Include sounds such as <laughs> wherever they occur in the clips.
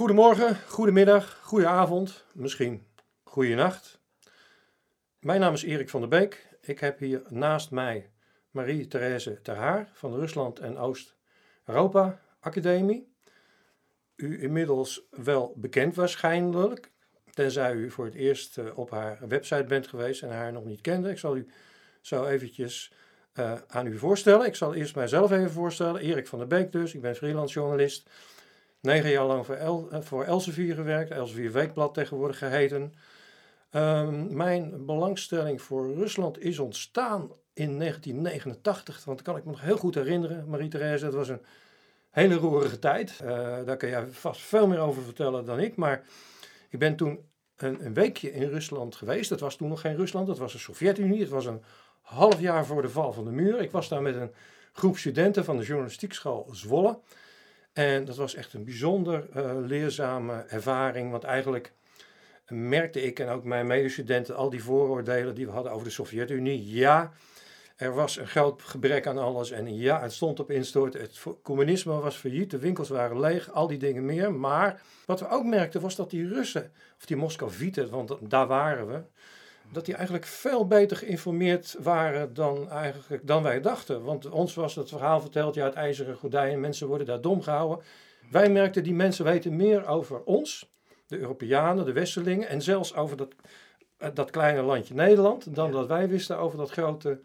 Goedemorgen, goedemiddag, goedenavond, misschien goeienacht. Mijn naam is Erik van der Beek. Ik heb hier naast mij Marie-Therese Terhaar van de Rusland en Oost-Europa Academie. U inmiddels wel bekend waarschijnlijk, tenzij u voor het eerst eh, op haar website bent geweest en haar nog niet kende. Ik zal u zo eventjes uh, aan u voorstellen. Ik zal eerst mijzelf even voorstellen. Erik van der Beek dus, ik ben freelance journalist. Negen jaar lang voor, El, uh, voor Elsevier gewerkt, Elsevier Weekblad tegenwoordig geheten. Um, mijn belangstelling voor Rusland is ontstaan in 1989, want dat kan ik me nog heel goed herinneren, Marie-Therese. Dat was een hele roerige tijd. Uh, daar kun jij vast veel meer over vertellen dan ik. Maar ik ben toen een, een, weekje in Rusland geweest. Dat was toen nog geen Rusland, dat was de Sovjet-Unie. Het was een half jaar voor de val van de muur. Ik was daar met een groep studenten van de journalistiekschool Zwolle. En dat was echt een bijzonder uh, leerzame ervaring, want eigenlijk merkte ik en ook mijn medestudenten al die vooroordelen die we hadden over de Sovjet-Unie. Ja, er was een groot gebrek aan alles en ja, het stond op instort. Het communisme was failliet, de winkels waren leeg, al die dingen meer. Maar wat we ook merkten was dat die Russen, of die Moscovieten, want daar waren we, dat die eigenlijk veel beter geïnformeerd waren dan, eigenlijk, dan wij dachten. Want ons was het verhaal verteld, ja, het ijzeren gordijn, mensen worden daar dom gehouden. Wij merkten, die mensen weten meer over ons, de Europeanen, de Westerlingen, en zelfs over dat, dat kleine landje Nederland, dan dat wij wisten over dat grote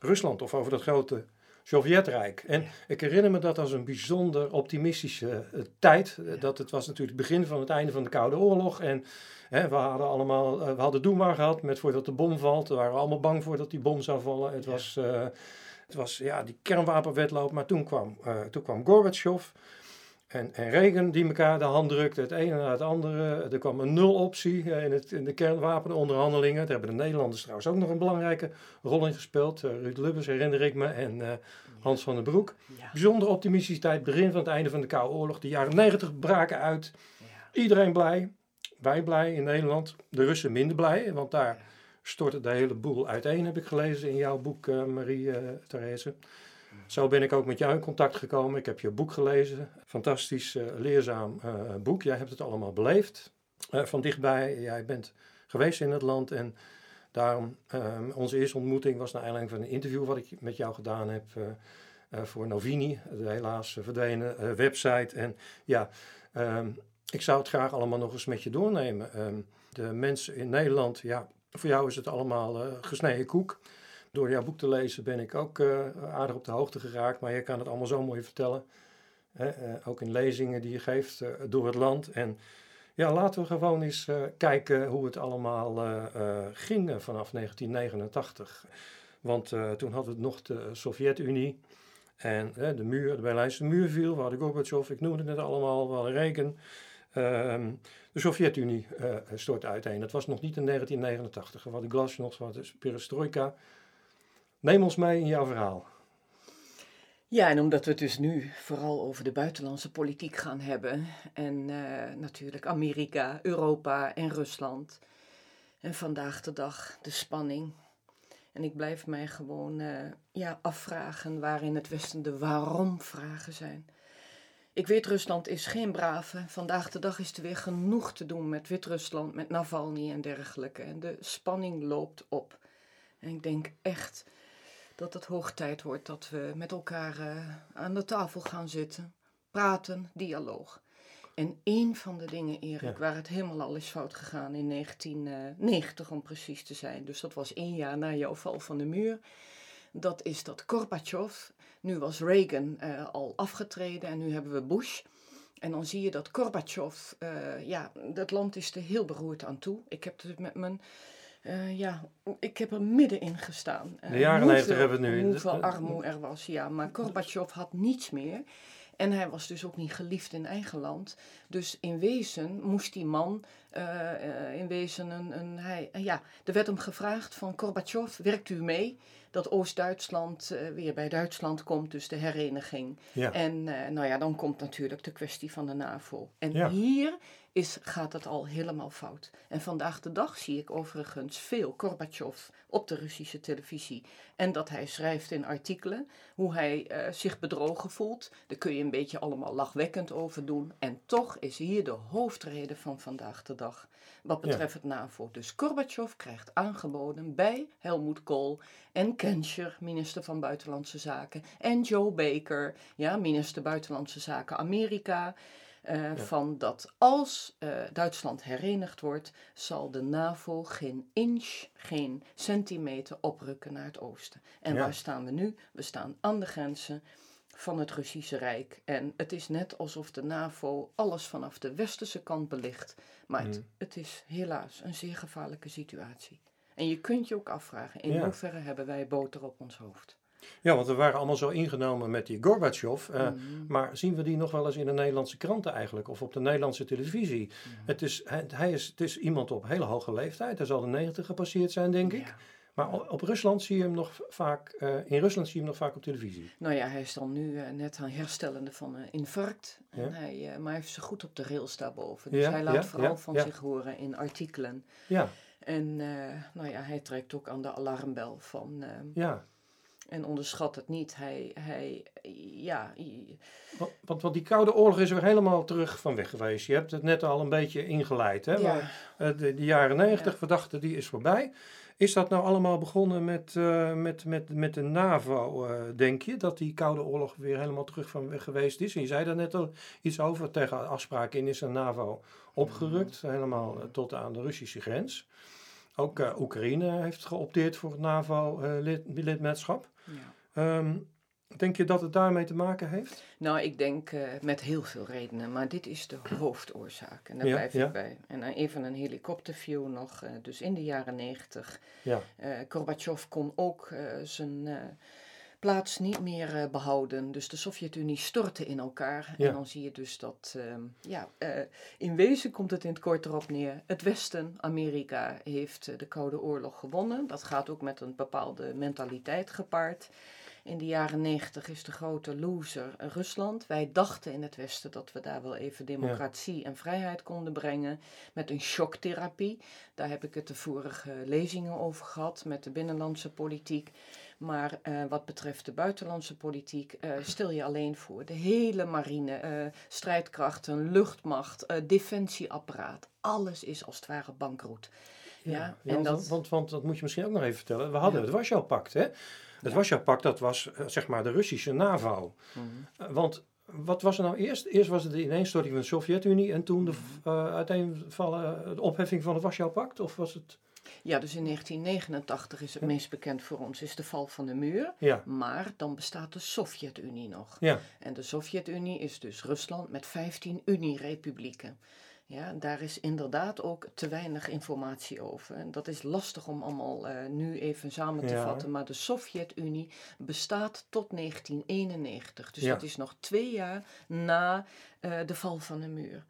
Rusland of over dat grote Sovjetrijk. En ik herinner me dat als een bijzonder optimistische uh, tijd. Dat het was natuurlijk het begin van het einde van de Koude Oorlog. En hè, we hadden allemaal, uh, we hadden doe maar gehad met voordat de bom valt. We waren allemaal bang voor dat die bom zou vallen. Het was, het was ja, die kernwapenwetloop. Maar toen kwam, toen kwam Gorbachev. En, en Reagan die elkaar de hand drukte, het ene na het andere. Er kwam een nuloptie in, het, in de kernwapenonderhandelingen. Daar hebben de Nederlanders trouwens ook nog een belangrijke rol in gespeeld. Uh, Ruud Lubbers herinner ik me en uh, Hans van den Broek. Ja. Bijzonder optimistische tijd, begin van het einde van de Koude Oorlog. De jaren negentig braken uit. Ja. Iedereen blij. Wij blij in Nederland. De Russen minder blij, want daar stortte de hele boel uiteen, heb ik gelezen in jouw boek, uh, Marie-Therese. Zo ben ik ook met jou in contact gekomen. Ik heb je boek gelezen. Fantastisch, uh, leerzaam uh, boek. Jij hebt het allemaal beleefd uh, van dichtbij. Jij bent geweest in het land en daarom onze eerste ontmoeting was naar aanleiding van een interview wat ik met jou gedaan heb voor Novini, de helaas verdwenen website. En ja, um, ik zou het graag allemaal nog eens met je doornemen. Um, de mensen in Nederland, ja, voor jou is het allemaal gesneden koek. Door jouw boek te lezen ben ik ook uh, aardig op de hoogte geraakt, maar je kan het allemaal zo mooi vertellen. Uh, ook in lezingen die je geeft uh, door het land. En ja, laten we gewoon eens kijken hoe het allemaal ging vanaf 1989. Want toen hadden we nog de Sovjet-Unie. En de muur, de Berlijnse muur viel, we hadden Gorbachev, ik noemde het allemaal, wel een reken. Uh, de Sovjet-Unie uh, stort uiteen. Dat was nog niet in 1989. We hadden glasnost, we hadden perestroika. Neem ons mee in jouw verhaal. Ja, en omdat we het dus nu vooral over de buitenlandse politiek gaan hebben. En uh, natuurlijk Amerika, Europa en Rusland. En vandaag de dag de spanning. En ik blijf mij gewoon uh, ja, afvragen waarin het Westen de waarom-vragen zijn. Ik weet, Rusland is geen brave. Vandaag de dag is er weer genoeg te doen met Wit-Rusland, met Navalny en dergelijke. En de spanning loopt op. En ik denk echt dat het hoog tijd wordt dat we met elkaar uh, aan de tafel gaan zitten, praten, dialoog. En één van de dingen, Erik, ja. waar het helemaal al is fout gegaan in 1990 om precies te zijn, dus dat was één jaar na jouw val van de muur, dat is dat Gorbachev, nu was Reagan uh, al afgetreden en nu hebben we Bush. En dan zie je dat Gorbachev, uh, ja, dat land is er heel beroerd aan toe. Ik heb het met mijn uh, ja, ik heb er middenin gestaan. Uh, de jaren 90 hebben we nu. Hoeveel armoede er was, ja. Maar Gorbachev had niets meer. En hij was dus ook niet geliefd in eigen land. Dus in wezen moest die man, uh, in wezen een, een hij, ja, er werd hem gevraagd van Gorbachev, werkt u mee dat Oost-Duitsland eh, weer bij Duitsland komt, dus de hereniging. Ja. En eh, nou ja, dan komt natuurlijk de kwestie van de NAVO. En Ja. hier is, gaat het al helemaal fout. En vandaag de dag zie ik overigens veel Gorbachev op de Russische televisie. En dat hij schrijft in artikelen hoe hij eh, zich bedrogen voelt. Daar kun je een beetje allemaal lachwekkend over doen. En toch is hier de hoofdreden van vandaag de dag. Wat betreft het NAVO. Dus Gorbachev krijgt aangeboden bij Helmut Kohl en Genscher, minister van Buitenlandse Zaken. En Joe Baker, ja, minister Buitenlandse Zaken Amerika. Eh, Van dat als eh, Duitsland herenigd wordt, zal de NAVO geen inch, geen centimeter oprukken naar het oosten. En Ja. waar staan we nu? We staan aan de grenzen van het Russische Rijk. En het is net alsof de NAVO alles vanaf de westerse kant belicht. Maar het, het is helaas een zeer gevaarlijke situatie. En je kunt je ook afvragen, in Ja. hoeverre hebben wij boter op ons hoofd? Ja, want we waren allemaal zo ingenomen met die Gorbachev. eh, Mhm. Maar zien we die nog wel eens in de Nederlandse kranten eigenlijk? Of op de Nederlandse televisie? Het, is, hij, hij is, het is iemand op hele hoge leeftijd. Hij zal de 90 gepasseerd zijn, denk ik. Maar op Rusland zie je hem nog vaak, eh, in Rusland zie je hem nog vaak op televisie. Nou ja, hij is dan nu eh, net aan herstellende van een infarct. En Ja. hij, eh, maar hij heeft ze goed op de rails daarboven. Dus Ja, hij laat vooral van zich horen in artikelen. Ja, En nou ja, hij trekt ook aan de alarmbel van... ja. En onderschat het niet. Hij, hij ja, Want, want, die Koude Oorlog is er helemaal terug van weg geweest. Je hebt het net al een beetje ingeleid. Hè? Ja. Maar, eh, de, de jaren 90, Ja. we dachten die is voorbij. Is dat nou allemaal begonnen met, eh, met, met, met de NAVO, eh, denk je? Dat die Koude Oorlog weer helemaal terug van weg geweest is? En je zei daar net al iets over. Tegen afspraken in is de NAVO opgerukt. Helemaal eh, tot aan de Russische grens. Ook eh, Oekraïne heeft geopteerd voor het NAVO-lidmaatschap. ja. Ehm, denk je dat het daarmee te maken heeft? Nou, ik denk eh, met heel veel redenen, maar dit is de hoofdoorzaak. En daar Ja, blijf ja. ik bij. En dan even een helikopterview nog. eh, dus in de jaren negentig. Ja. eh Gorbachev kon ook eh, zijn eh, plaats niet meer eh, behouden. Dus de Sovjet-Unie stortte in elkaar. Ja. En dan zie je dus dat, ehm, ja, eh, in wezen komt het in het kort erop neer. Het Westen, Amerika, heeft eh, de Koude Oorlog gewonnen. Dat gaat ook met een bepaalde mentaliteit gepaard. In de jaren negentig is de grote loser Rusland. Wij dachten in het Westen dat we daar wel even democratie en vrijheid konden brengen. Met een shocktherapie. Daar heb ik het de vorige lezingen over gehad met de binnenlandse politiek. Maar eh, wat betreft de buitenlandse politiek, eh, stel je alleen voor de hele marine, eh, strijdkrachten, luchtmacht, defensieapparaat. Alles is als het ware bankroet. Ja, en want, dat- want, want dat moet je misschien ook nog even vertellen. We hadden Ja. het Warschau-pact, hè? Het Warschau-pact, dat was zeg maar de Russische NAVO. Mhm. Want wat was er nou eerst? Eerst was het de ineenstorting van de Sovjet-Unie en toen de Mhm. uiteenvallen, de opheffing van het Warschau-pact? Of was het... Ja, dus in 1989 is het meest bekend voor ons is de val van de muur. Ja, Maar dan bestaat de Sovjet-Unie nog. ja, En de Sovjet-Unie is dus Rusland met 15 Unierepublieken. Ja, daar is inderdaad ook te weinig informatie over. En dat is lastig om allemaal eh, nu even samen te Ja. vatten. Maar de Sovjet-Unie bestaat tot 1991. Dus Ja. dat is nog twee jaar na eh, de val van de muur.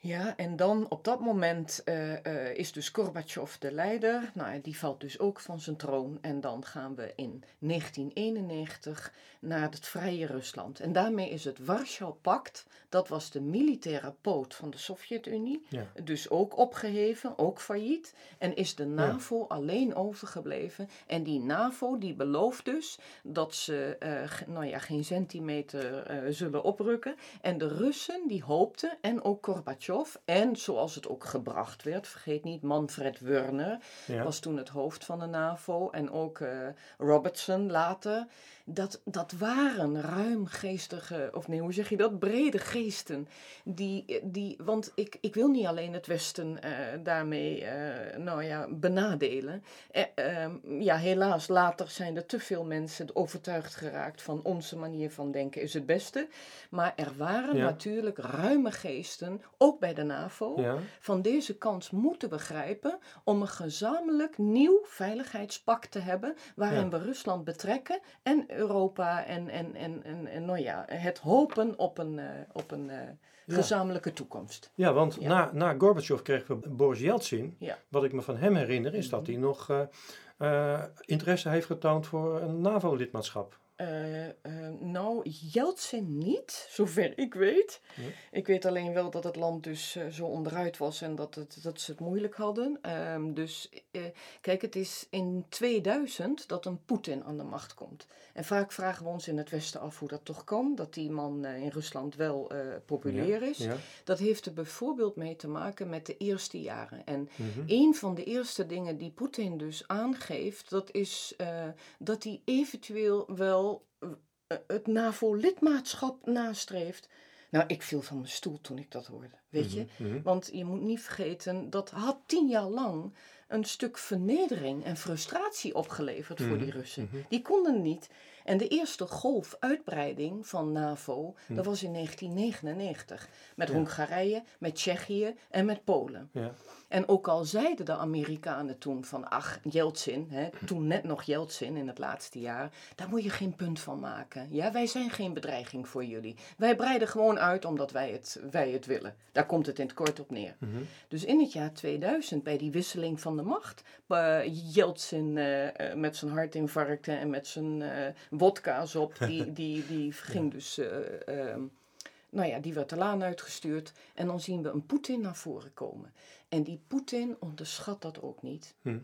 Ja, en dan op dat moment eh, eh, is dus Gorbachev de leider. Nou, die valt dus ook van zijn troon. En dan gaan we in 1991 naar het vrije Rusland. En daarmee is het Warschau-pact, dat was de militaire poot van de Sovjet-Unie, ja. dus ook opgeheven, ook failliet. En is de NAVO alleen overgebleven. En die NAVO die belooft dus dat ze eh, nou ja, geen centimeter zullen oprukken. En de Russen die hoopten, en ook Gorbachev, en zoals het ook gebracht werd, vergeet niet, Manfred Wörner ja. was toen het hoofd van de NAVO, en ook eh, Robertson later. Dat, dat waren ruimgeestige, of nee, hoe zeg je dat? Brede geesten. Die, die, want ik, ik wil niet alleen het Westen eh, daarmee eh, nou ja, benadelen. Eh, ehm, ja, helaas, later zijn er te veel mensen overtuigd geraakt van onze manier van denken is het beste. Maar er waren Ja. natuurlijk ruime geesten, ook bij de NAVO, ja. van deze kans moeten begrijpen om een gezamenlijk nieuw veiligheidspact te hebben waarin Ja. we Rusland betrekken en Europa en, en, en, en, en nou ja, het hopen op een, eh, op een eh, Ja. gezamenlijke toekomst. Ja, want Ja. Na, na Gorbachev kregen we Boris Yeltsin. Ja. Wat ik me van hem herinner is dat Mhm. hij nog eh, interesse heeft getoond voor een NAVO-lidmaatschap. Nou, Jeltsin niet, <laughs> zover ik weet. Nee. Ik weet alleen wel dat het land dus zo onderuit was en dat, het, dat ze het moeilijk hadden. Ehm, dus kijk, het is in 2000 dat een Poetin aan de macht komt. En vaak vragen we ons in het Westen af hoe dat toch kan, dat die man eh, in Rusland wel eh, populair is. Ja. Dat heeft er bijvoorbeeld mee te maken met de eerste jaren. En Mhm. een van de eerste dingen die Poetin dus aangeeft, dat is eh, dat hij eventueel wel het NAVO-lidmaatschap nastreeft. Nou, ik viel van mijn stoel toen ik dat hoorde, weet je. Mhm. Mhm. Want je moet niet vergeten, dat had tien jaar lang een stuk vernedering en frustratie opgeleverd voor die Mhm, Russen. mhm. Die konden niet. En de eerste golf uitbreiding van NAVO, dat was in 1999. Met Mhm. Ja. Hongarije, met Tsjechië en met Polen. Ja. En ook al zeiden de Amerikanen toen van, ach, Yeltsin, hè, toen net nog Yeltsin in het laatste jaar, daar moet je geen punt van maken. Ja, wij zijn geen bedreiging voor jullie. Wij breiden gewoon uit omdat wij het, wij het willen. Daar komt het in het kort op neer. Mhm. Dus in het jaar 2000, bij die wisseling van de macht, uh, Yeltsin uh, uh, met zijn hartinfarcten en met zijn wodka's op, <laughs> die, die, die ging dus, uh, nou ja, die werd de laan uitgestuurd. En dan zien we een Poetin naar voren komen. En die Poetin onderschat dat ook niet. Hm.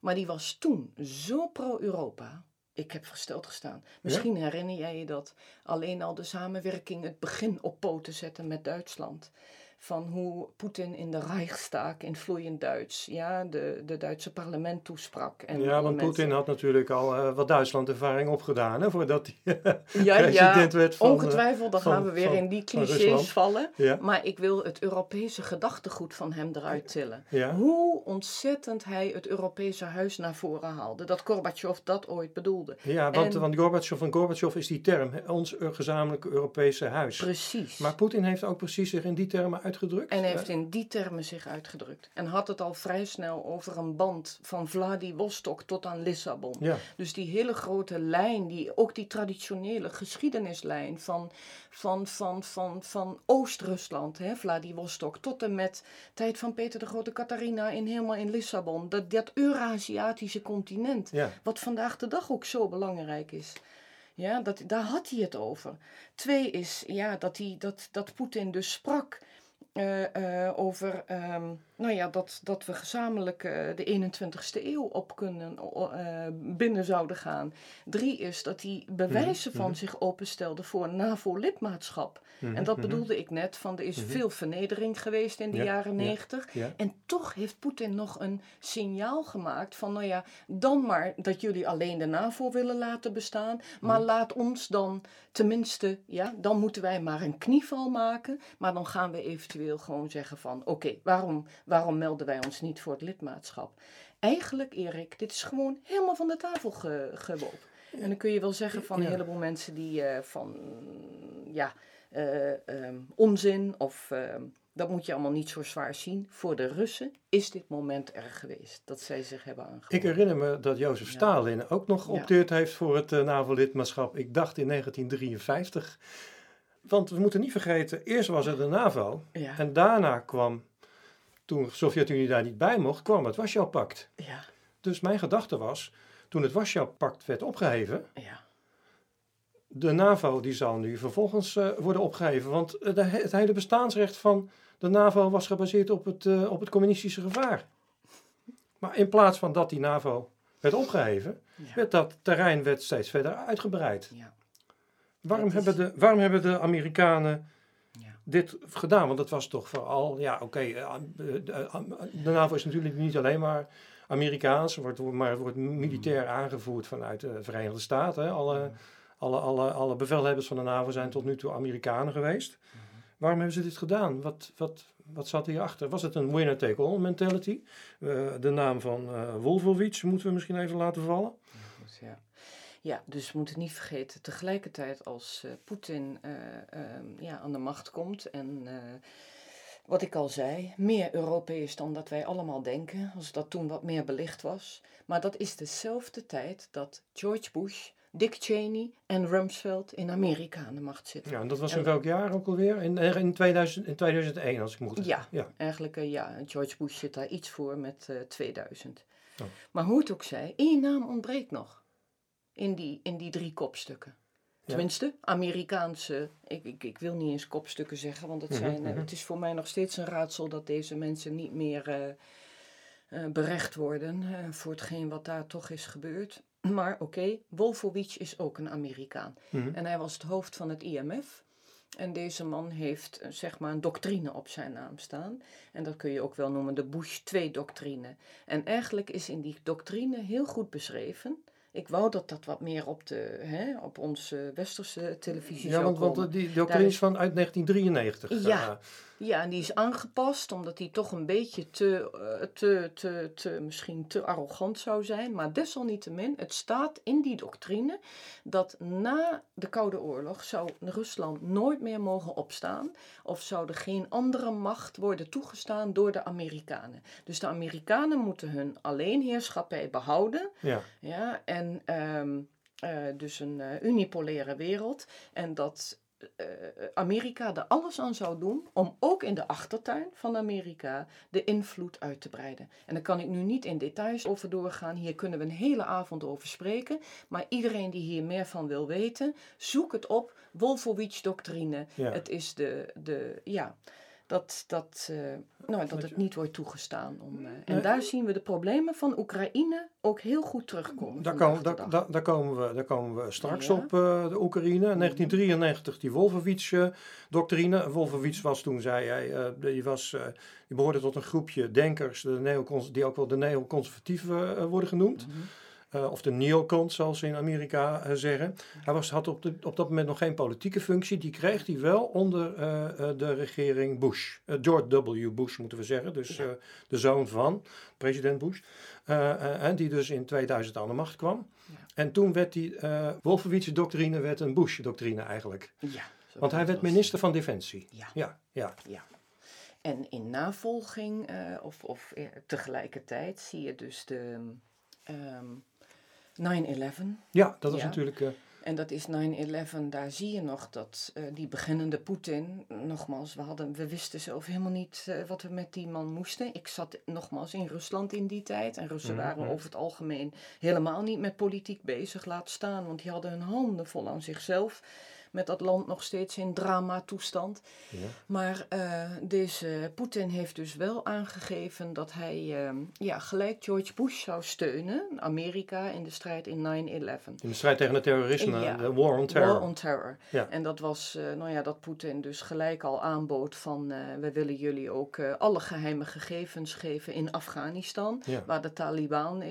Maar die was toen zo pro-Europa. Ik heb versteld gestaan. Misschien ja? herinner jij je dat. Alleen al de samenwerking, het begin op poten zetten met Duitsland van hoe Poetin in de Reichstag in vloeiend Duits, ja, de, de Duitse parlement toesprak. En ja, want mensen... Poetin had natuurlijk al uh, wat Duitsland-ervaring opgedaan, hè, voordat hij <laughs> ja, president ja, werd van ongetwijfeld, dan van, gaan we weer van, in die clichés vallen. Ja. Maar ik wil het Europese gedachtegoed van hem eruit tillen. Ja. Hoe ontzettend hij het Europese huis naar voren haalde, dat Gorbachev dat ooit bedoelde. Ja, want, en, want Gorbachev, van Gorbachev is die term, ons gezamenlijke Europese huis. Precies. Maar Poetin heeft ook precies zich in die termen uitgedrukt. En heeft in die termen zich uitgedrukt. En had het al vrij snel over een band van Vladivostok tot aan Lissabon. Ja. Dus die hele grote lijn, die, ook die traditionele geschiedenislijn van, van, van, van, van Oost-Rusland, hè, Vladivostok, tot en met tijd van Peter de Grote Catharina in, helemaal in Lissabon. Dat, dat Eurasiatische continent, ja. wat vandaag de dag ook zo belangrijk is. Ja, dat, daar had hij het over. Twee is ja, dat, hij, dat, dat Poetin dus sprak over um, nou ja, dat, dat we gezamenlijk uh, de 21ste eeuw op kunnen binnen zouden gaan. Drie is dat hij bewijzen Mhm, van zich openstelde voor een NAVO-lidmaatschap. En dat bedoelde ik net, van er is veel vernedering geweest in de Ja, jaren ja, negentig. ja. En toch heeft Poetin nog een signaal gemaakt van, nou ja, dan maar dat jullie alleen de NAVO willen laten bestaan. Maar laat ons dan tenminste, ja, dan moeten wij maar een knieval maken. Maar dan gaan we eventueel gewoon zeggen van, oké, waarom, waarom melden wij ons niet voor het lidmaatschap? Eigenlijk, Erik, dit is gewoon helemaal van de tafel ge. En dan kun je wel zeggen van een heleboel mensen die uh, van, ja, uh, um, onzin of uh, dat moet je allemaal niet zo zwaar zien. Voor de Russen is dit moment er geweest dat zij zich hebben aangeboden. Ik herinner me dat Jozef Stalin ook nog geopteerd heeft voor het uh, NAVO-lidmaatschap. Ik dacht in 1953. Want we moeten niet vergeten, eerst was het de NAVO Ja. en daarna kwam, toen de Sovjet-Unie daar niet bij mocht, kwam het Warschau-pact. Ja, Dus mijn gedachte was, toen het Warschau-pact werd opgeheven, ja, de NAVO die zal nu vervolgens eh, worden opgeheven. Want eh, de, het hele bestaansrecht van de NAVO was gebaseerd op het, eh, op het communistische gevaar. Maar in plaats van dat die NAVO werd opgeheven, ja. werd dat terrein werd steeds verder uitgebreid. ja. Waarom, is- hebben, de, waarom hebben de Amerikanen. Dit gedaan? Want het was toch vooral, ja oké, eh, de, de NAVO is natuurlijk niet alleen maar Amerikaans, wordt, maar wordt militair aangevoerd vanuit de Verenigde Staten. hè. Alle, alle, alle, alle bevelhebbers van de NAVO zijn tot nu toe Amerikanen geweest. Waarom hebben ze dit gedaan? Wat, wat, wat zat hierachter? Was het een winner-take-all mentality? Eh, de naam van eh Wolfowitz moeten we misschien even laten vallen. Ja. dus we moeten niet vergeten, tegelijkertijd als eh, Poetin eh, ehm, ja, aan de macht komt en eh, wat ik al zei, meer Europees dan dat wij allemaal denken, als dat toen wat meer belicht was. Maar dat is dezelfde tijd dat George Bush Dick Cheney en Rumsfeld in Amerika aan de macht zitten. Ja, en dat was in En- welk jaar ook alweer? In, in, 2000, in 2001, als ik me goed Ja, ja. eigenlijk ja. George Bush zit daar iets voor met eh 2000. Oh. Maar hoe het ook zij, één naam ontbreekt nog in die, in die drie kopstukken. Tenminste, Amerikaanse, ik, ik, ik wil niet eens kopstukken zeggen, want het, Mhm, zijn, eh, mhm. het is voor mij nog steeds een raadsel dat deze mensen niet meer eh, eh, berecht worden voor hetgeen wat daar toch is gebeurd. <clears throat> Maar oké, Wolfowitz is ook een Amerikaan. Mhm. En hij was het hoofd van het IMF. En deze man heeft zeg maar een doctrine op zijn naam staan. En dat kun je ook wel noemen de Bush 2-doctrine. En eigenlijk is in die doctrine heel goed beschreven. Ik wou dat dat wat meer op, de, hè, op onze westerse televisie Ja, zou want, want komen. eh, die doctrine Daar is van uit 1993. Ja. Ja, en die is aangepast omdat die toch een beetje te, eh, te, te, te, misschien te arrogant zou zijn. Maar desalniettemin, het staat in die doctrine dat na de Koude Oorlog zou Rusland nooit meer mogen opstaan. Of zou er geen andere macht worden toegestaan door de Amerikanen. Dus de Amerikanen moeten hun alleenheerschappij behouden. ja. Ja, en ehm, eh, dus een eh, unipolaire wereld. En dat Amerika er alles aan zou doen om ook in de achtertuin van Amerika de invloed uit te breiden. En daar kan ik nu niet in details over doorgaan. Hier kunnen we een hele avond over spreken. Maar iedereen die hier meer van wil weten, zoek het op. Wolfowitz-doctrine. Ja. Het is de, de ja, dat, dat, eh, nou, dat het niet wordt toegestaan. Om, eh, en Nee. daar zien we de problemen van Oekraïne ook heel goed terugkomen. Daar, daar, daar, daar komen we, daar komen we straks Ja. op, eh, de Oekraïne. In 1993 die Wolfowitz-doctrine. Wolfowitz was toen, zei hij, die, was, die behoorde tot een groepje denkers, de neocons, die ook wel de neoconservatieven worden genoemd. Mhm. Eh, of de neocons, zoals ze in Amerika eh, zeggen. Hij was, had op, de, op dat moment nog geen politieke functie. Die kreeg hij wel onder eh, de regering Bush. George W. Bush moeten we zeggen. Dus de zoon van president Bush. En die dus in 2000 aan de macht kwam. Ja. En toen werd die uh, Wolfowitz-doctrine werd een Bush-doctrine eigenlijk. Ja, Want hij werd minister van Defensie. Ja. Ja, ja. Ja. En in navolging, of, of tegelijkertijd, zie je dus de ehm 9-11. ja dat was Ja. natuurlijk... eh, En dat is 9-11, daar zie je nog dat eh, die beginnende Poetin, nogmaals, we, hadden, we wisten zelf helemaal niet eh, wat we met die man moesten. Ik zat nogmaals in Rusland in die tijd en Russen Mhm, waren mhm. over het algemeen helemaal niet met politiek bezig, laat staan, want die hadden hun handen vol aan zichzelf. Met dat land nog steeds in drama-toestand. ja. Maar eh, deze Poetin heeft dus wel aangegeven dat hij ehm, ja, gelijk George Bush zou steunen, Amerika, in de strijd in 9-11. In de strijd tegen het terrorisme, Ja. de War on Terror. War on Terror. Ja. En dat was, eh, nou ja, dat Poetin dus gelijk al aanbood van, eh, we willen jullie ook alle geheime gegevens geven in Afghanistan, waar de Taliban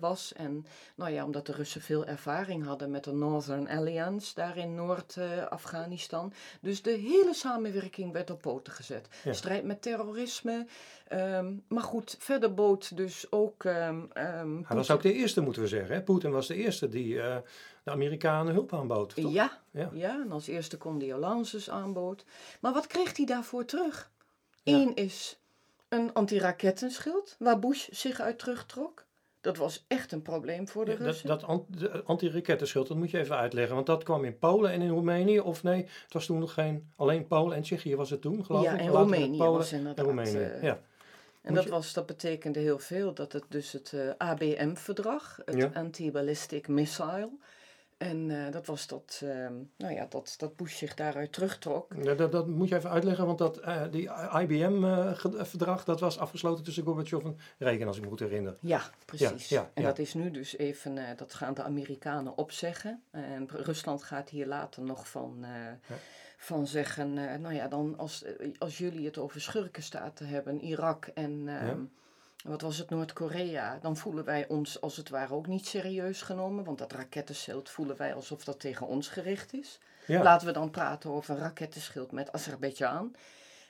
was. En nou ja, omdat de Russen veel ervaring hadden met de Northern Alliance daar in Noord-Afghanistan. dus de hele samenwerking werd op poten gezet. Ja. Strijd met terrorisme. ehm, maar goed, verder bood dus ook. ehm, Hij was ook de eerste, moeten we zeggen. Hè? Poetin was de eerste die eh, de Amerikanen hulp aanbood. Toch? Ja, Ja. ja. en als eerste kon die Alliances aanbood. Maar wat kreeg hij daarvoor terug? Ja. Eén is een antirakettenschild, waar Bush zich uit terugtrok. Dat was echt een probleem voor de Ja, dat Russen. dat ant- de anti-rakettenschild, dat moet je even uitleggen. Want dat kwam in Polen en in Roemenië. Of nee, het was toen nog geen... Alleen Polen en Tsjechië was het toen, geloof ja, ik. en Later werd Roemenië Polen was inderdaad. en Roemenië, eh, ja. En dat, was, dat betekende heel veel. Dat het dus het eh, ABM-verdrag, het Ja. Anti-Ballistic Missile. En eh, dat was dat, ehm, nou ja, dat, dat Bush zich daaruit terugtrok. Ja, dat, dat moet je even uitleggen, want dat, eh, die IBM-verdrag, dat was afgesloten tussen Gorbachev en Reagan, als ik me goed herinner. Ja, precies. ja, en dat is nu dus even, eh, dat gaan de Amerikanen opzeggen. En Rusland gaat hier later nog van, eh, van zeggen, eh, nou ja, dan als, eh, als jullie het over schurkenstaten hebben, Irak en ehm, wat was het, Noord-Korea, dan voelen wij ons als het ware ook niet serieus genomen. Want dat rakettenschild voelen wij alsof dat tegen ons gericht is. Ja, Laten we dan praten over een rakettenschild met Azerbeidzjan.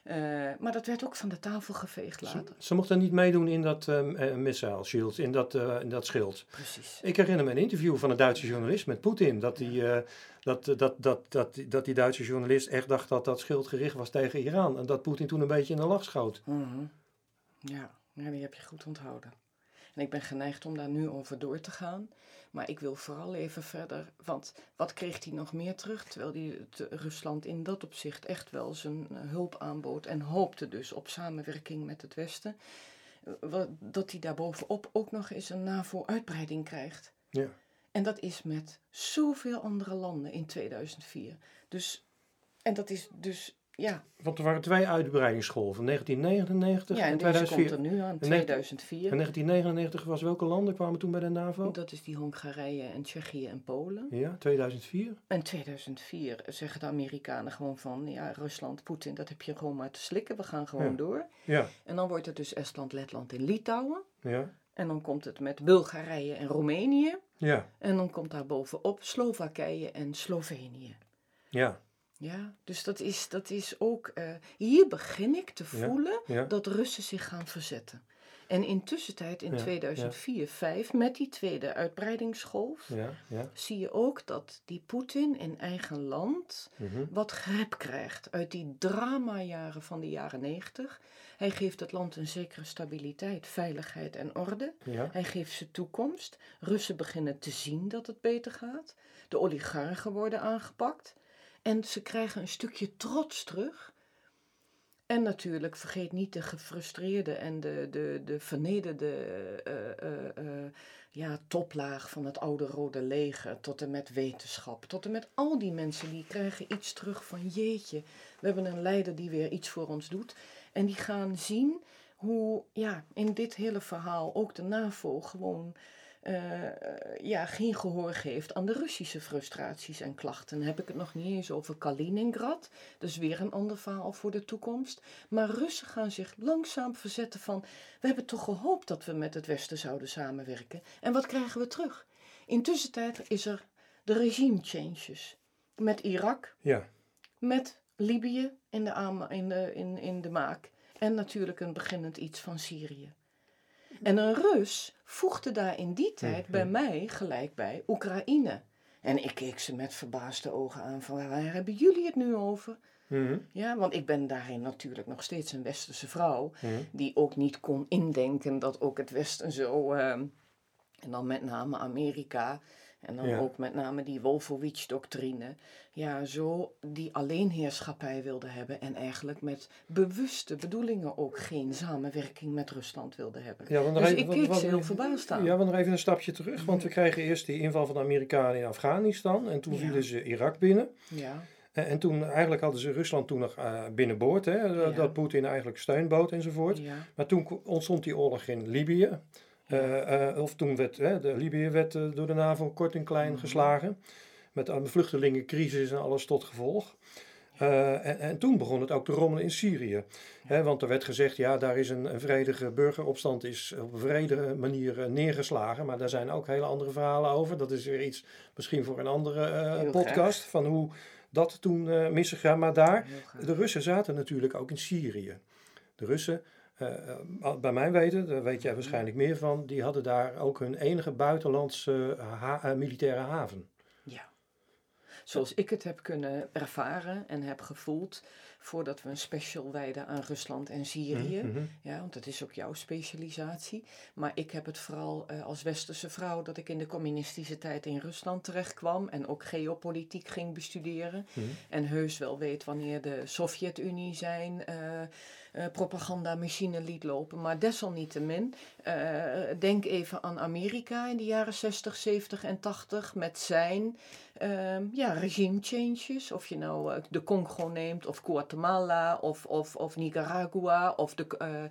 Eh, maar dat werd ook van de tafel geveegd later. ze mochten niet meedoen in dat eh, missile shield, in dat, eh, in dat schild. Precies. Ik herinner me een interview van een Duitse journalist met Poetin. Dat die, dat, dat, dat, dat, dat die Duitse journalist echt dacht dat dat schild gericht was tegen Iran. En dat Poetin toen een beetje in de lach schoot. Mhm. Ja, ja, die heb je goed onthouden. En ik ben geneigd om daar nu over door te gaan. Maar ik wil vooral even verder, want wat kreeg hij nog meer terug? Terwijl hij Rusland in dat opzicht echt wel zijn eh, hulp aanbood en hoopte dus op samenwerking met het Westen. Eh, dat hij daarbovenop ook nog eens een NAVO-uitbreiding krijgt. Ja. En dat is met zoveel andere landen in 2004. Dus, en dat is dus ja. Want er waren twee uitbreidingsgolven, 1999 ja, en, en 2004. komt er nu aan, 2004. En 1999 was welke landen kwamen toen bij de NAVO? Dat is die Hongarije en Tsjechië en Polen. Ja, 2004? En 2004 zeggen de Amerikanen gewoon van, ja, Rusland, Poetin, dat heb je gewoon maar te slikken, we gaan gewoon door. Ja. En dan wordt het dus Estland, Letland en Litouwen. Ja. En dan komt het met Bulgarije en Roemenië. Ja. En dan komt daar bovenop Slowakije en Slovenië. Ja. Ja, dus dat is, dat is ook. Uh, hier begin ik te voelen dat Russen zich gaan verzetten. En intussen tijd in 2004, 2005, met die tweede uitbreidingsgolf, zie je ook dat die Poetin in eigen land mhm. wat grip krijgt uit die dramajaren van de jaren 90. Hij geeft het land een zekere stabiliteit, veiligheid en orde. Hij geeft ze toekomst. Russen beginnen te zien dat het beter gaat. De oligarchen worden aangepakt. En ze krijgen een stukje trots terug. En natuurlijk, vergeet niet de gefrustreerde en de, de, de vernederde uh, ja, toplaag van het oude Rode Leger. Tot en met wetenschap. Tot en met al die mensen die krijgen iets terug van jeetje. We hebben een leider die weer iets voor ons doet. En die gaan zien hoe ja, in dit hele verhaal ook de NAVO gewoon uh, ja, geen gehoor geeft aan de Russische frustraties en klachten. Dan heb ik het nog niet eens over Kaliningrad. Dus weer een ander verhaal voor de toekomst. Maar Russen gaan zich langzaam verzetten van... we hebben toch gehoopt dat we met het Westen zouden samenwerken. En wat krijgen we terug? Intussen tijd is er de regime changes. Met Irak, ja. met Libië in de, in, de, in, in de maak. En natuurlijk een beginnend iets van Syrië. En een Rus voegde daar in die tijd bij mij gelijk bij Oekraïne. En ik keek ze met verbaasde ogen aan van waar hebben jullie het nu over? Mhm. Ja, want ik ben daarin natuurlijk nog steeds een westerse vrouw die ook niet kon indenken dat ook het Westen zo, ehm, en dan met name Amerika, en dan Ja. ook met name die Wolfowitz-doctrine, ja, zo die alleenheerschappij wilde hebben en eigenlijk met bewuste bedoelingen ook geen samenwerking met Rusland wilde hebben. Ja, want nog Dus even- ik keek want- ze heel verbaasd aan. Ja, want nog even een stapje terug. Want we kregen eerst die inval van de Amerikanen in Afghanistan. En toen Ja. vielen ze Irak binnen. Ja, En, en toen eigenlijk hadden ze Rusland toen nog eh, binnenboord. Hè, dat- Ja. Dat Poetin eigenlijk steun bood enzovoort. ja, Maar toen ontstond die oorlog in Libië. Eh, eh, of toen werd hè, de Libië werd, eh, door de NAVO kort en klein Mhm. geslagen. Met een vluchtelingencrisis en alles tot gevolg. En, en toen begon het ook te rommelen in Syrië. Hè, want er werd gezegd, ja, daar is een, een vredige burgeropstand is op een vredige manier neergeslagen. Maar daar zijn ook hele andere verhalen over. Dat is weer iets misschien voor een andere podcast. Van hoe dat toen misgegaan. Maar daar, de Russen zaten natuurlijk ook in Syrië. De Russen, eh, eh, bij mijn weten, daar weet jij waarschijnlijk meer van, die hadden daar ook hun enige buitenlandse ha- eh, militaire haven. Ja. Zoals ik het heb kunnen ervaren en heb gevoeld voordat we een special wijden aan Rusland en Syrië. Mhm, mhm. Ja, want dat is ook jouw specialisatie. Maar ik heb het vooral als westerse vrouw dat ik in de communistische tijd in Rusland terecht kwam en ook geopolitiek ging bestuderen. Mhm. En heus wel weet wanneer de Sovjet-Unie zijn eh, eh, propagandamachine liet lopen. Maar desalniettemin, eh, denk even aan Amerika in de jaren 60, 70 en 80 met zijn ehm, ja, regime changes. Of je nou eh, de Congo neemt, of Guatemala, of, of, of Nicaragua, of de.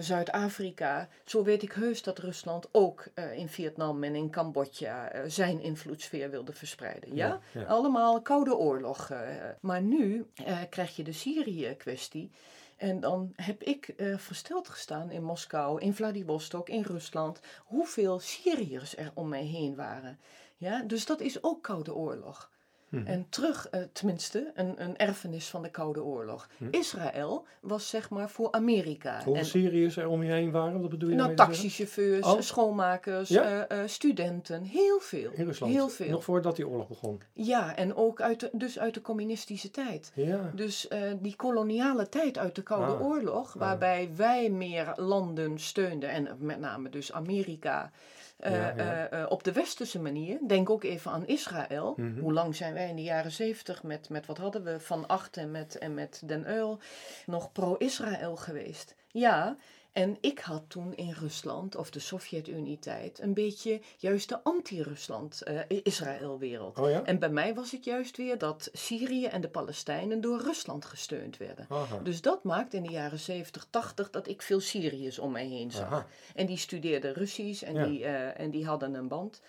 Zuid-Afrika. Zo weet ik heus dat Rusland ook in Vietnam en in Cambodja zijn invloedssfeer wilde verspreiden. Ja? Ja, ja. Allemaal Koude Oorlog. maar nu krijg je de Syrië-kwestie. En dan heb ik eh, versteld gestaan in Moskou, in Vladivostok, in Rusland, hoeveel Syriërs er om mij heen waren. Ja, dus dat is ook Koude Oorlog. Mhm. En terug, eh, tenminste, een, een erfenis van de Koude Oorlog. Hm. Israël was zeg maar voor Amerika. Hoeveel Syriërs er om je heen waren? Wat bedoel je nou, taxichauffeurs, Oh. schoonmakers, Ja? eh, eh, studenten, heel veel. In Rusland? Heel veel. Nog voordat die oorlog begon? Ja, en ook uit de, dus uit de communistische tijd. Ja. Dus eh, die koloniale tijd uit de Koude Ah. Oorlog, waarbij wij meer landen steunden, en met name dus Amerika, eh, Ja, ja. eh, eh, op de westerse manier. Denk ook even aan Israël. Mhm. Hoe lang zijn wij in de jaren zeventig met, met wat hadden we, Van Acht en met, en met Den Uil, nog pro-Israël geweest? Ja, en ik had toen in Rusland, of de Sovjet-Unie-tijd, een beetje juist de anti-Rusland-Israël-wereld. Oh ja? En bij mij was het juist weer dat Syrië en de Palestijnen door Rusland gesteund werden. Aha. Dus dat maakt in de jaren 70, 80 dat ik veel Syriërs om mij heen zag. Aha. En die studeerden Russisch en, Ja. die, eh, en die hadden een band.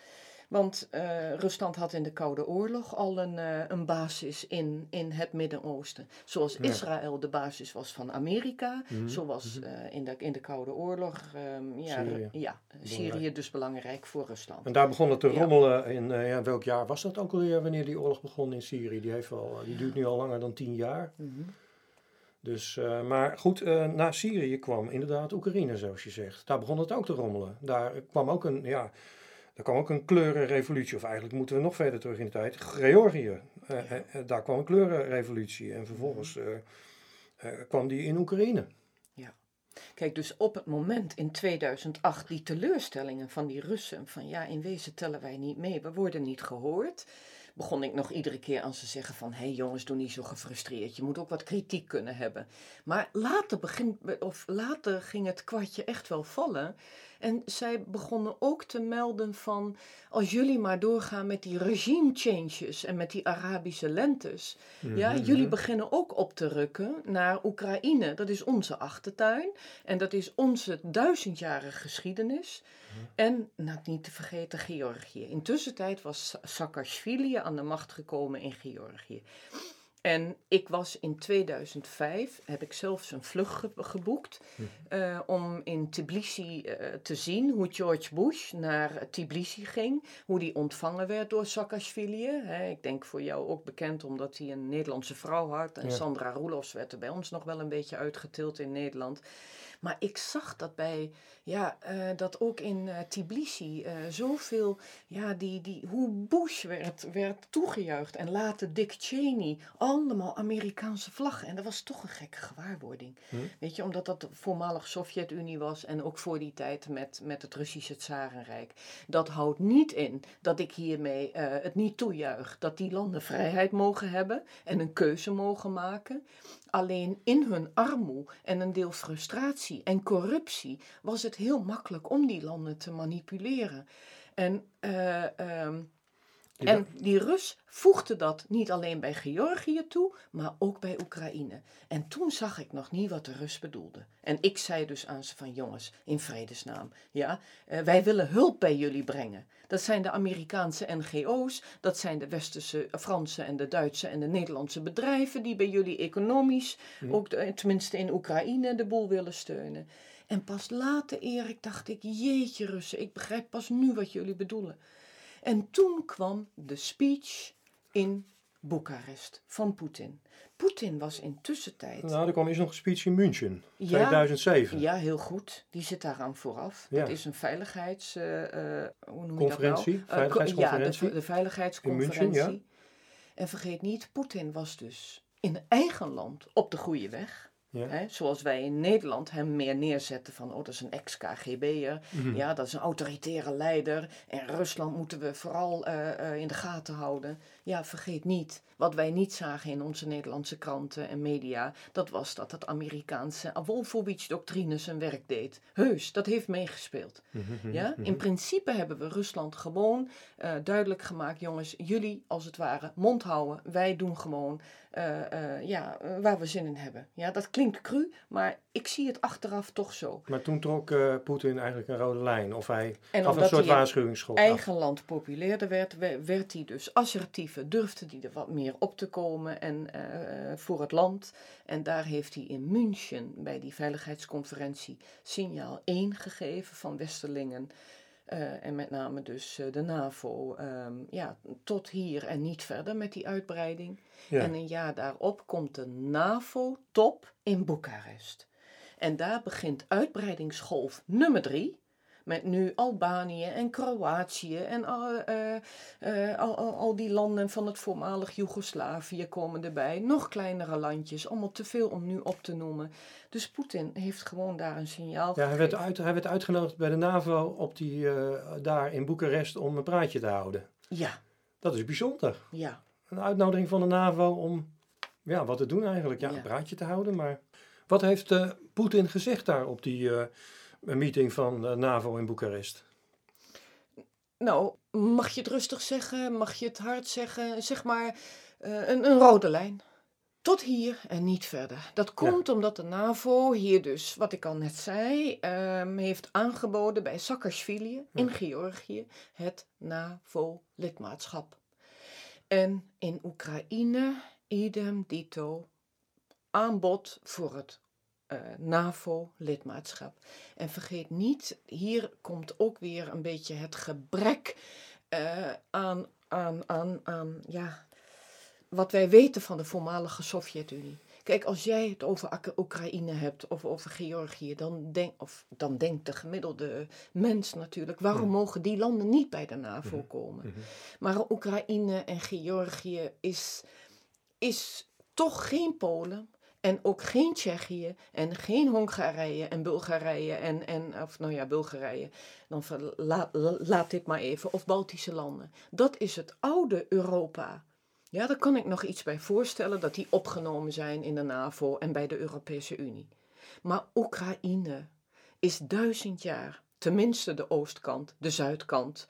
Want eh, Rusland had in de Koude Oorlog al een, eh, een basis in, in het Midden-Oosten. Zoals Ja. Israël de basis was van Amerika, Mhm, zoals eh, in, de, in de Koude Oorlog ehm, ja, Syrië. ja, Syrië dus belangrijk voor Rusland. En daar begon het te rommelen in ja, welk jaar was dat ook alweer wanneer die oorlog begon in Syrië? Die, heeft wel, die duurt nu al langer dan tien jaar. Mhm. Dus, maar goed, eh, na Syrië kwam inderdaad Oekraïne, zoals je zegt. Daar begon het ook te rommelen. Daar kwam ook een, ja, daar kwam ook een kleurenrevolutie. Of eigenlijk moeten we nog verder terug in de tijd. Georgië, eh, daar kwam een kleurenrevolutie. En vervolgens eh, kwam die in Oekraïne. Kijk, dus op het moment in 2008 die teleurstellingen van die Russen, van ja, in wezen tellen wij niet mee, we worden niet gehoord, begon ik nog iedere keer aan ze zeggen van, hé hey jongens, doe niet zo gefrustreerd, je moet ook wat kritiek kunnen hebben. Maar later, begin, of later ging het kwartje echt wel vallen en zij begonnen ook te melden van, als jullie maar doorgaan met die regime changes en met die Arabische lentes, ja, Mhm. jullie beginnen ook op te rukken naar Oekraïne. Dat is onze achtertuin en dat is onze duizendjarige geschiedenis. En nou, niet te vergeten Georgië. Intussen tijd was Sa- Saakashvili aan de macht gekomen in Georgië. En ik was in 2005, heb ik zelfs een vlucht ge- geboekt eh, om in Tbilisi eh, te zien hoe George Bush naar Tbilisi ging, hoe die ontvangen werd door Saakashvili. Hè. Ik denk voor jou ook bekend omdat hij een Nederlandse vrouw had en Ja. Sandra Roelofs werd er bij ons nog wel een beetje uitgetild in Nederland. Maar ik zag dat bij, ja, eh, dat ook in Tbilisi eh, zoveel, ja, die, die, hoe Bush werd, werd toegejuicht en later Dick Cheney, allemaal Amerikaanse vlaggen. En dat was toch een gekke gewaarwording. Hm. Weet je, omdat dat de voormalig Sovjet-Unie was en ook voor die tijd met, met het Russische Tsarenrijk. Dat houdt niet in dat ik hiermee eh, het niet toejuich dat die landen vrijheid mogen hebben en een keuze mogen maken. Alleen in hun armoe en een deel frustratie en corruptie was het heel makkelijk om die landen te manipuleren. En, ehm, En die Rus voegde dat niet alleen bij Georgië toe, maar ook bij Oekraïne. En toen zag ik nog niet wat de Rus bedoelde. En ik zei dus aan ze van jongens, in vredesnaam, ja, eh, wij willen hulp bij jullie brengen. Dat zijn de Amerikaanse NGO's, dat zijn de westerse, eh, Franse en de Duitse en de Nederlandse bedrijven die bij jullie economisch, ook de- tenminste in Oekraïne, de boel willen steunen. En pas later, Erik, dacht ik, jeetje Russen, ik begrijp pas nu wat jullie bedoelen. En toen kwam de speech in Boekarest van Poetin. Poetin was in tussentijd. Nou, er kwam eerst nog een speech in München, Ja. 2007. Ja, heel goed. Die zit daaraan vooraf. Ja. Dat is een veiligheids... eh, eh, hoe noem Conferentie, je dat nou? Eh, veiligheidsconferentie. ja, de, de veiligheidsconferentie. In München, En vergeet niet, Poetin was dus in eigen land op de goede weg. Ja. Hè, zoals wij in Nederland hem meer neerzetten van, oh, dat is een ex-KGB'er. Mhm. Ja, dat is een autoritaire leider. En Rusland moeten we vooral eh, eh, in de gaten houden. Ja, vergeet niet, wat wij niet zagen in onze Nederlandse kranten en media, dat was dat het Amerikaanse Wolfowitz-doctrine zijn werk deed. Heus, dat heeft meegespeeld. Mhm, Ja? In principe hebben we Rusland gewoon eh, duidelijk gemaakt, jongens, jullie als het ware mond houden. Wij doen gewoon eh, eh, ja, waar we zin in hebben. Ja, dat klinkt cru, maar ik zie het achteraf toch zo. Maar toen trok eh, Poetin eigenlijk een rode lijn. Of hij En gaf een soort waarschuwingsschot af. eigen land populairder werd, we- werd hij dus assertiever, durfde hij er wat meer op te komen en, eh, voor het land. En daar heeft hij in München bij die veiligheidsconferentie signaal 1 gegeven van Westerlingen. eh, en met name dus de NAVO, ehm, ja, tot hier en niet verder met die uitbreiding. Ja. En een jaar daarop komt de NAVO-top in Boekarest. En daar begint uitbreidingsgolf nummer drie. Met nu Albanië en Kroatië en al, eh, eh, al, al, al die landen van het voormalig Joegoslavië komen erbij. Nog kleinere landjes, allemaal te veel om nu op te noemen. Dus Poetin heeft gewoon daar een signaal Ja, hij werd, uit, hij werd uitgenodigd bij de NAVO op die, eh, daar in Boekarest om een praatje te houden. Ja, Dat is bijzonder. ja. Een uitnodiging van de NAVO om ja, wat te doen eigenlijk. Ja, Ja. een praatje te houden. Maar wat heeft eh, Poetin gezegd daar op die eh, meeting van de NAVO in Boekarest? Nou, mag je het rustig zeggen? Mag je het hard zeggen? Zeg maar eh, een, een rode lijn. Tot hier en niet verder. Dat komt omdat de NAVO hier dus, wat ik al net zei, ehm, heeft aangeboden bij Saakashvili in Georgië het NAVO-lidmaatschap. En in Oekraïne, idem dito, aanbod voor het eh, NAVO-lidmaatschap. En vergeet niet, hier komt ook weer een beetje het gebrek eh, aan, aan, aan, aan ja, wat wij weten van de voormalige Sovjet-Unie. Kijk, als jij het over Oekraïne hebt of over Georgië, dan, denk, of, dan denkt de gemiddelde mens natuurlijk, waarom Mhm. mogen die landen niet bij de NAVO Mhm. komen? Mhm. Maar Oekraïne en Georgië is, is toch geen Polen. En ook geen Tsjechië en geen Hongarije en Bulgarije en, en of nou ja, Bulgarije, dan laat dit maar even, of Baltische landen. Dat is het oude Europa. Ja, daar kan ik nog iets bij voorstellen dat die opgenomen zijn in de NAVO en bij de Europese Unie. Maar Oekraïne is duizend jaar, tenminste de oostkant, de zuidkant,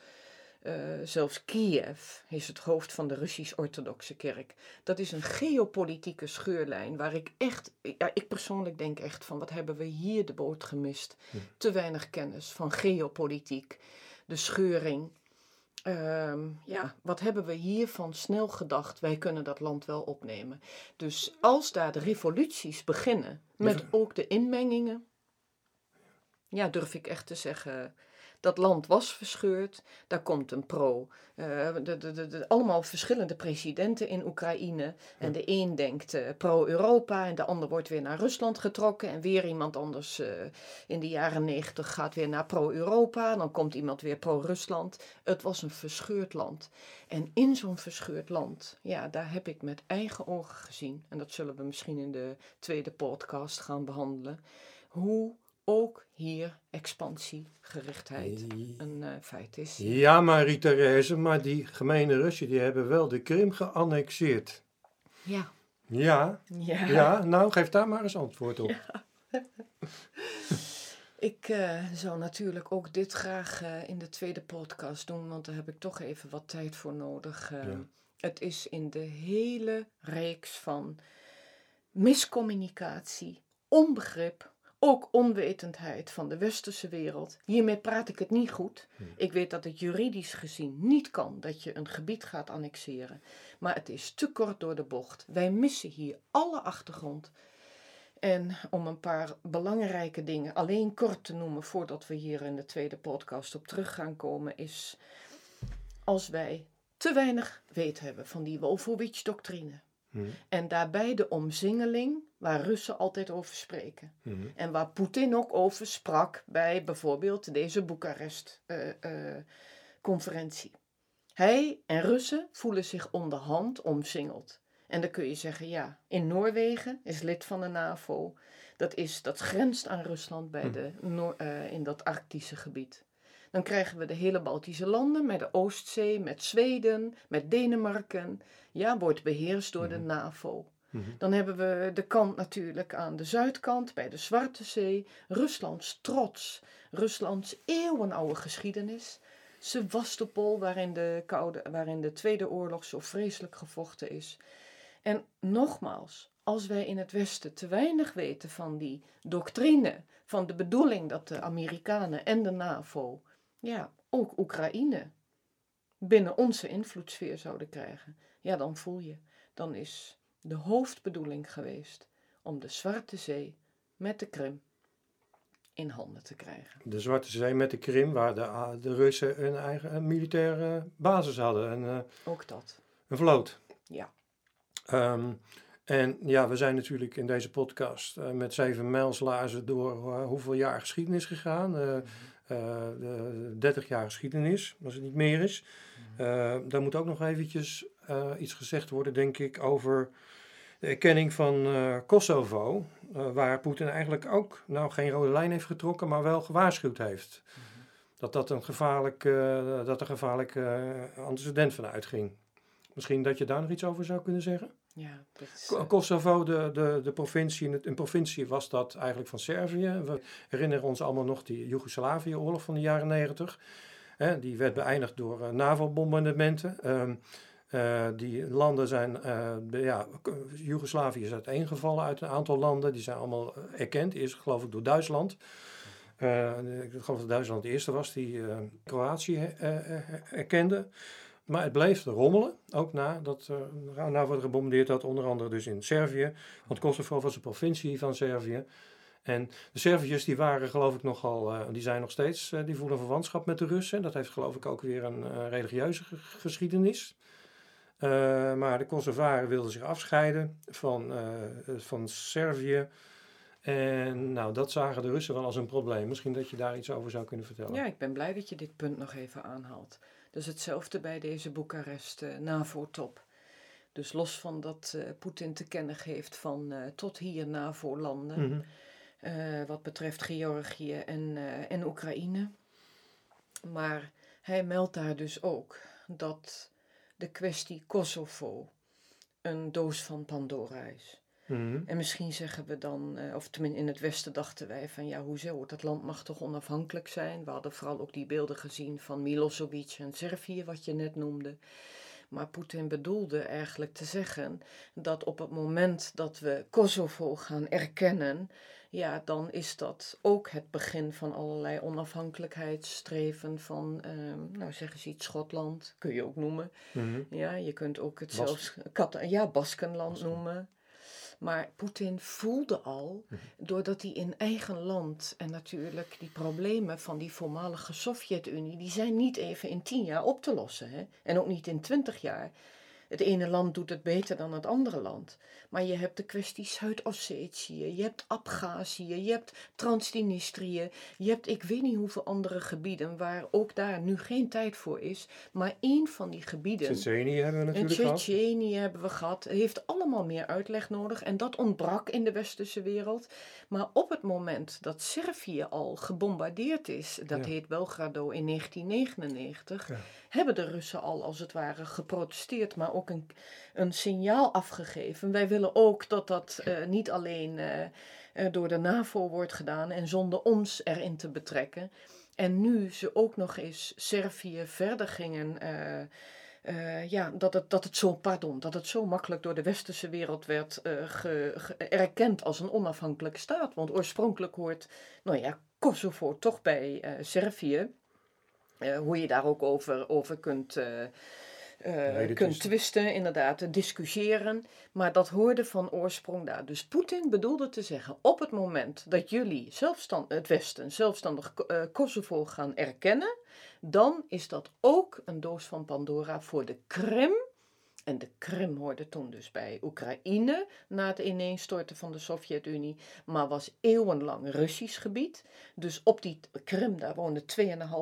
eh, zelfs Kiev is het hoofd van de Russisch-Orthodoxe Kerk. Dat is een geopolitieke scheurlijn waar ik echt, ja, ik persoonlijk denk echt van wat hebben we hier de boot gemist. Hm. Te weinig kennis van geopolitiek, de scheuring. Ehm, ja, wat hebben we hiervan snel gedacht? Wij kunnen dat land wel opnemen. Dus als daar de revoluties beginnen, met ook de inmengingen, ja, durf ik echt te zeggen, dat land was verscheurd. Daar komt een pro. eh, de, de, de, allemaal verschillende presidenten in Oekraïne. En de een denkt eh, pro-Europa en de ander wordt weer naar Rusland getrokken. En weer iemand anders eh, in de jaren negentig gaat weer naar pro-Europa. Dan komt iemand weer pro-Rusland. Het was een verscheurd land. En in zo'n verscheurd land, ja, daar heb ik met eigen ogen gezien. En dat zullen we misschien in de tweede podcast gaan behandelen. Hoe ook hier expansiegerichtheid een eh, feit is. Ja, Marie-Therese, maar die gemene Russen die hebben wel de Krim geannexeerd. Ja. Ja, Ja. ja, nou geef daar maar eens antwoord op. <laughs> Ik eh, zou natuurlijk ook dit graag eh, in de tweede podcast doen, want daar heb ik toch even wat tijd voor nodig. Eh, Ja. Het is in de hele reeks van miscommunicatie, onbegrip, ook onwetendheid van de westerse wereld. Hiermee praat ik het niet goed. Ik weet dat het juridisch gezien niet kan dat je een gebied gaat annexeren. Maar het is te kort door de bocht. Wij missen hier alle achtergrond. En om een paar belangrijke dingen alleen kort te noemen voordat we hier in de tweede podcast op terug gaan komen, is als wij te weinig weet hebben van die Wolfowitz-doctrine. Hm, En daarbij de omzingeling waar Russen altijd over spreken. hm, En waar Poetin ook over sprak bij bijvoorbeeld deze Boekarest-conferentie. Hij en Russen voelen zich onderhand omsingeld. En dan kun je zeggen, ja, in Noorwegen is lid van de NAVO. Dat, is, dat grenst aan Rusland bij Hm. de, Noor- eh, in dat Arctische gebied. Dan krijgen we de hele Baltische landen met de Oostzee, met Zweden, met Denemarken. Ja, wordt beheerst door de Mhm. NAVO. hm. Dan hebben we de kant natuurlijk aan de zuidkant bij de Zwarte Zee. Ruslands trots, Ruslands eeuwenoude geschiedenis. Sevastopol, waarin de, koude, waarin de Tweede Oorlog zo vreselijk gevochten is. En nogmaals, als wij in het Westen te weinig weten van die doctrine, van de bedoeling dat de Amerikanen en de NAVO, ja, ook Oekraïne, binnen onze invloedssfeer zouden krijgen, ja, dan voel je, dan is de hoofdbedoeling geweest om de Zwarte Zee met de Krim in handen te krijgen. De Zwarte Zee met de Krim, waar de, de Russen een eigen militaire basis hadden. En, uh, Ook dat. Een vloot. Ja. Um, en ja, we zijn natuurlijk in deze podcast uh, met zeven mijlslaarzen door uh, hoeveel jaar geschiedenis gegaan. Uh, de 30 jaar geschiedenis, als het niet meer is. daar moet ook nog eventjes iets gezegd worden, denk ik, over de erkenning van Kosovo. waar Poetin eigenlijk ook nou, geen rode lijn heeft getrokken, maar wel gewaarschuwd heeft. Dat dat een gevaarlijk, dat er gevaarlijk antecedent van uitging. Misschien dat je daar nog iets over zou kunnen zeggen? Ja, is, uh... Kosovo, de, de, de provincie, een provincie was dat eigenlijk van Servië. We herinneren ons allemaal nog die Joegoslavië-oorlog van de jaren negentig. Die werd beëindigd door uh, NAVO-bombardementen. Um, uh, die landen zijn, ja, Joegoslavië is uiteengevallen uit een aantal landen. Die zijn allemaal erkend. Eerst geloof ik door Duitsland. ik geloof dat Duitsland de eerste was die Kroatië erkende. Maar het bleef rommelen, ook uh, na wordt gebombardeerd had, onder andere dus in Servië. Want Kosovo was een provincie van Servië. En de Serviërs die waren geloof ik nogal, uh, die zijn nog steeds, uh, die voelen verwantschap met de Russen. Dat heeft geloof ik ook weer een uh, religieuze geschiedenis. maar de Kosovaren wilden zich afscheiden van, van Servië. En nou, dat zagen de Russen wel als een probleem. Misschien dat je daar iets over zou kunnen vertellen. Ja, ik ben blij dat je dit punt nog even aanhaalt. Dus hetzelfde bij deze Boekarest uh, NAVO-top. Dus los van dat uh, Poetin te kennen geeft van uh, tot hier NAVO-landen, mm -hmm. wat betreft Georgië en, en Oekraïne. Maar hij meldt daar dus ook dat de kwestie Kosovo een doos van Pandora is. Mm-hmm. En misschien zeggen we dan, uh, of tenminste in het Westen dachten wij van ja, hoezo? Dat land mag toch onafhankelijk zijn? We hadden vooral ook die beelden gezien van Milosevic en Servië, wat je net noemde. Maar Poetin bedoelde eigenlijk te zeggen dat op het moment dat we Kosovo gaan erkennen, ja, dan is dat ook het begin van allerlei onafhankelijkheidsstreven van, um, nou zeg eens iets, Schotland, kun je ook noemen. Mm-hmm. Ja, je kunt ook het Bas zelfs, Kat ja, Baskenland Basken. noemen. Maar Poetin voelde al, doordat hij in eigen land en natuurlijk die problemen van die voormalige Sovjet-Unie, die zijn niet even in tien jaar op te lossen. Hè? En ook niet in twintig jaar. Het ene land doet het beter dan het andere land. Maar je hebt de kwestie Zuid-Ossetië, je hebt Abhazie, je hebt Transnistrië, je hebt ik weet niet hoeveel andere gebieden waar ook daar nu geen tijd voor is. Maar één van die gebieden. Tsjetsjenië hebben we natuurlijk gehad. Tsjetsjenië hebben we gehad. Heeft allemaal meer uitleg nodig en dat ontbrak in de westerse wereld. Maar op het moment dat Servië al gebombardeerd is, dat Ja. heet Belgrado in 1999 Ja. hebben de Russen al als het ware geprotesteerd, maar ook een, een signaal afgegeven. Wij willen ook dat dat eh, niet alleen eh, eh, door de NAVO wordt gedaan en zonder ons erin te betrekken. En nu ze ook nog eens Servië verder gingen. ja, dat het, dat, het zo, pardon, dat het zo makkelijk door de westerse wereld werd ge- erkend als een onafhankelijke staat. Want oorspronkelijk hoort, nou ja, Kosovo toch bij Servië. Hoe je daar ook over, over kunt, Reden kunt twisten. inderdaad, discussiëren. Maar dat hoorde van oorsprong daar. Dus Poetin bedoelde te zeggen, op het moment dat jullie zelfstand, het Westen zelfstandig eh, Kosovo gaan erkennen, dan is dat ook een doos van Pandora voor de Krim. En de Krim hoorde toen dus bij Oekraïne na het ineenstorten van de Sovjet-Unie, maar was eeuwenlang Russisch gebied. Dus op die Krim, daar woonden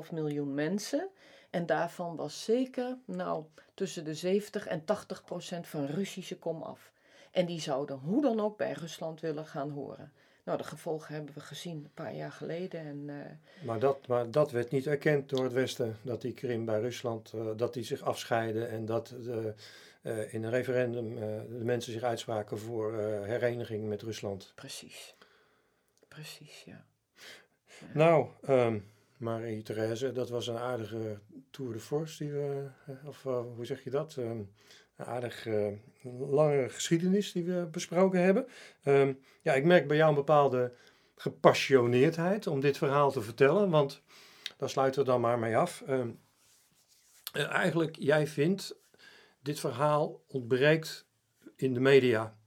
2,5 miljoen mensen. En daarvan was zeker, nou, tussen de 70 en 80 procent van Russische kom af. En die zouden hoe dan ook bij Rusland willen gaan horen. Nou, de gevolgen hebben we gezien een paar jaar geleden. En, eh, Maar dat, maar dat werd niet erkend door het Westen, dat die Krim bij Rusland, eh, dat die zich afscheiden en dat de, eh, in een referendum de mensen zich uitspraken voor hereniging met Rusland. precies. Precies, ja. Nou, ehm Marie-Therese, dat was een aardige tour de force, die we, eh, of eh, hoe zeg je dat? Ehm, een aardig eh, lange geschiedenis die we besproken hebben. Ehm, ja, ik merk bij jou een bepaalde gepassioneerdheid om dit verhaal te vertellen, want daar sluiten we dan maar mee af. Ehm, eh, eigenlijk, jij vindt, dit verhaal ontbreekt in de media,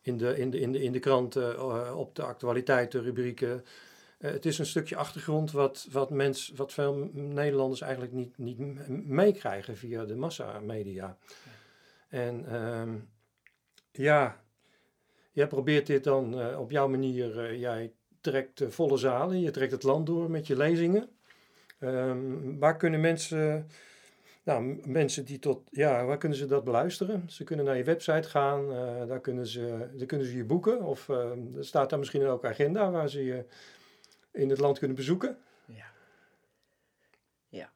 in de, in de, in de, in de kranten, op de actualiteitenrubrieken. Het is een stukje achtergrond wat, wat, mens, wat veel Nederlanders eigenlijk niet, niet meekrijgen via de massamedia. En ehm, ja, jij probeert dit dan op jouw manier, jij trekt volle zalen, je trekt het land door met je lezingen. Ehm, waar kunnen mensen, nou, mensen die tot, ja, waar kunnen ze dat beluisteren? Ze kunnen naar je website gaan, daar, kunnen ze, daar kunnen ze je boeken. Of uh, er staat daar misschien ook agenda waar ze je in het land kunnen bezoeken. Ja. Ja.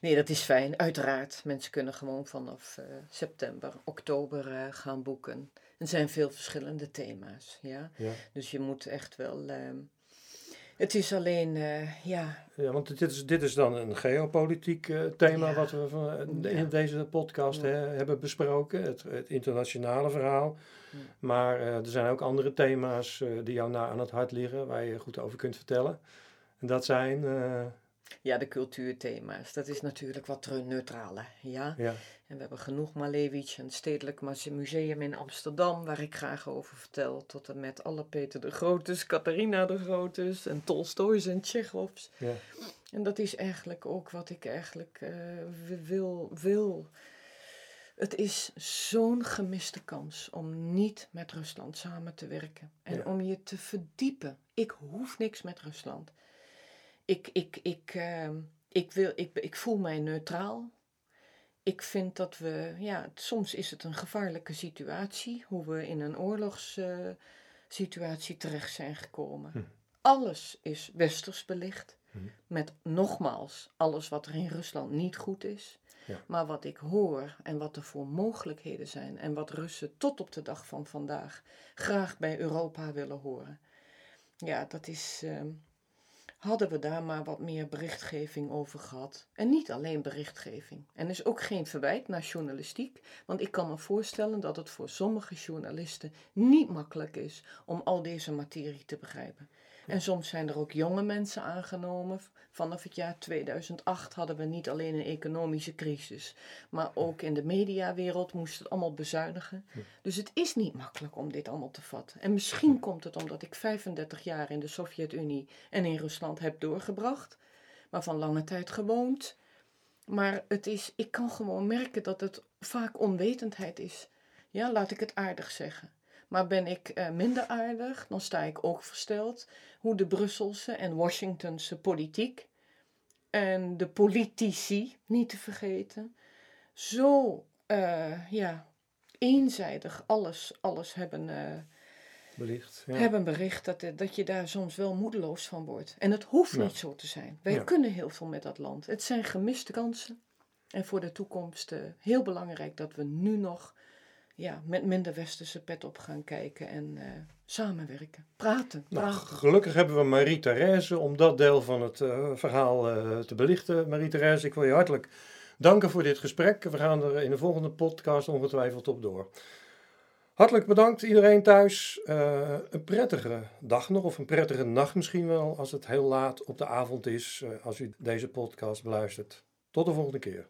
Nee, dat is fijn. Uiteraard, mensen kunnen gewoon vanaf uh, september, oktober gaan boeken. Er zijn veel verschillende thema's, ja. ja. Dus je moet echt wel ehm, het is alleen, uh, ja. Ja, want dit is, dit is dan een geopolitiek thema wat we van, in deze podcast hebben besproken. Het, het internationale verhaal. Maar uh, er zijn ook andere thema's die jou na aan het hart liggen, waar je goed over kunt vertellen. En dat zijn. Ja, de cultuurthema's. Dat is natuurlijk wat neutraler. Ja? ja. En we hebben genoeg Malevich, een stedelijk museum in Amsterdam, waar ik graag over vertel. Tot en met alle Peter de Grotes, Catharina de Grotes en Tolstoy's en Tsjechovs. Ja. En dat is eigenlijk ook wat ik eigenlijk uh, wil, wil. Het is zo'n gemiste kans om niet met Rusland samen te werken. En om je te verdiepen. Ik hoef niks met Rusland. Ik, ik, ik, uh, ik, wil, ik, ik voel mij neutraal ik vind dat we, ja, soms is het een gevaarlijke situatie, hoe we in een oorlogssituatie uh, terecht zijn gekomen. Hm. Alles is westers belicht, hm. met nogmaals alles wat er in Rusland niet goed is. Maar wat ik hoor en wat er voor mogelijkheden zijn en wat Russen tot op de dag van vandaag graag bij Europa willen horen. Ja, dat is. Uh, hadden we daar maar wat meer berichtgeving over gehad. En niet alleen berichtgeving. En is ook geen verwijt naar journalistiek, want ik kan me voorstellen dat het voor sommige journalisten niet makkelijk is om al deze materie te begrijpen. En soms zijn er ook jonge mensen aangenomen. Vanaf het jaar 2008 hadden we niet alleen een economische crisis, maar ook in de mediawereld moest het allemaal bezuinigen. Dus het is niet makkelijk om dit allemaal te vatten. En misschien komt het omdat ik 35 jaar in de Sovjet-Unie en in Rusland heb doorgebracht, maar van lange tijd gewoond. Maar het is, ik kan gewoon merken dat het vaak onwetendheid is. Ja, laat ik het aardig zeggen. Maar ben ik uh, minder aardig, dan sta ik ook versteld hoe de Brusselse en Washingtonse politiek en de politici, niet te vergeten, zo uh, ja, eenzijdig alles, alles hebben, uh, belicht, ja. hebben bericht dat, dat je daar soms wel moedeloos van wordt. En het hoeft niet zo te zijn. Wij kunnen heel veel met dat land. Het zijn gemiste kansen. En voor de toekomst heel belangrijk dat we nu nog ja, met minder westerse pet op gaan kijken en uh, samenwerken. Praten, nou, praten. gelukkig hebben we Marie-Thérèse om dat deel van het uh, verhaal uh, te belichten. Marie-Thérèse, ik wil je hartelijk danken voor dit gesprek. We gaan er in de volgende podcast ongetwijfeld op door. Hartelijk bedankt iedereen thuis. een prettige dag nog, of een prettige nacht misschien wel, als het heel laat op de avond is, als u deze podcast beluistert. Tot de volgende keer.